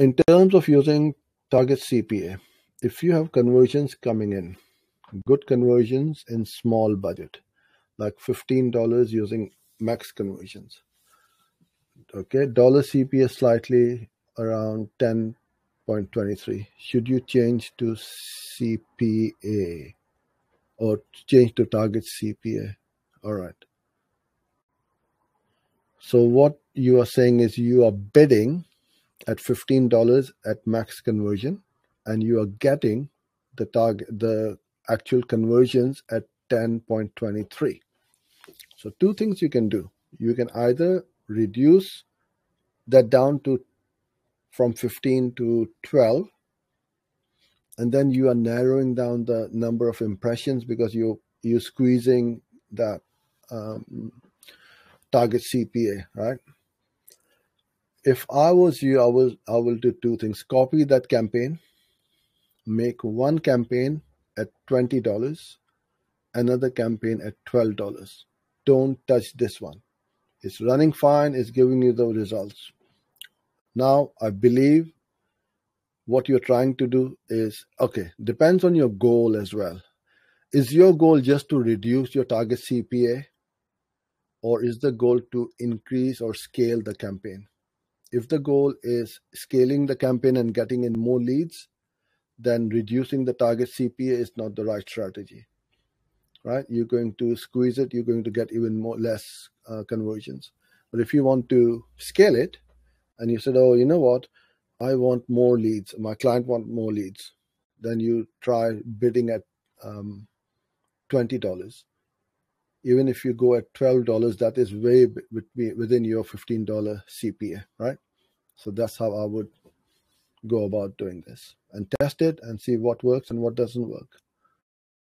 in terms of using target CPA, if you have conversions coming in, good conversions in small budget, like $15 using max conversions. Okay, dollar tCPA slightly around 10.23. Should you change to CPA or change to target CPA? All right. So what you are saying is you are bidding at $15 at max conversion and you are getting the target the actual conversions at 10.23 so two things you can do. You can either reduce that down to from 15 to 12 and then you are narrowing down the number of impressions because you you're squeezing that um, target cpa right if I was you, I will I will do two things. Copy that campaign, make one campaign at twenty dollars, another campaign at twelve dollars. Don't touch this one. It's running fine, it's giving you the results. Now I believe what you're trying to do is okay, depends on your goal as well. Is your goal just to reduce your target CPA? Or is the goal to increase or scale the campaign? If the goal is scaling the campaign and getting in more leads, then reducing the target CPA is not the right strategy. Right? You're going to squeeze it, you're going to get even more less uh, conversions. But if you want to scale it and you said, oh, you know what? I want more leads. My client want more leads. Then you try bidding at um, $20 even if you go at $12 that is way within your $15 cpa right? So that's how i would go about doing this and test it and see what works and what doesn't work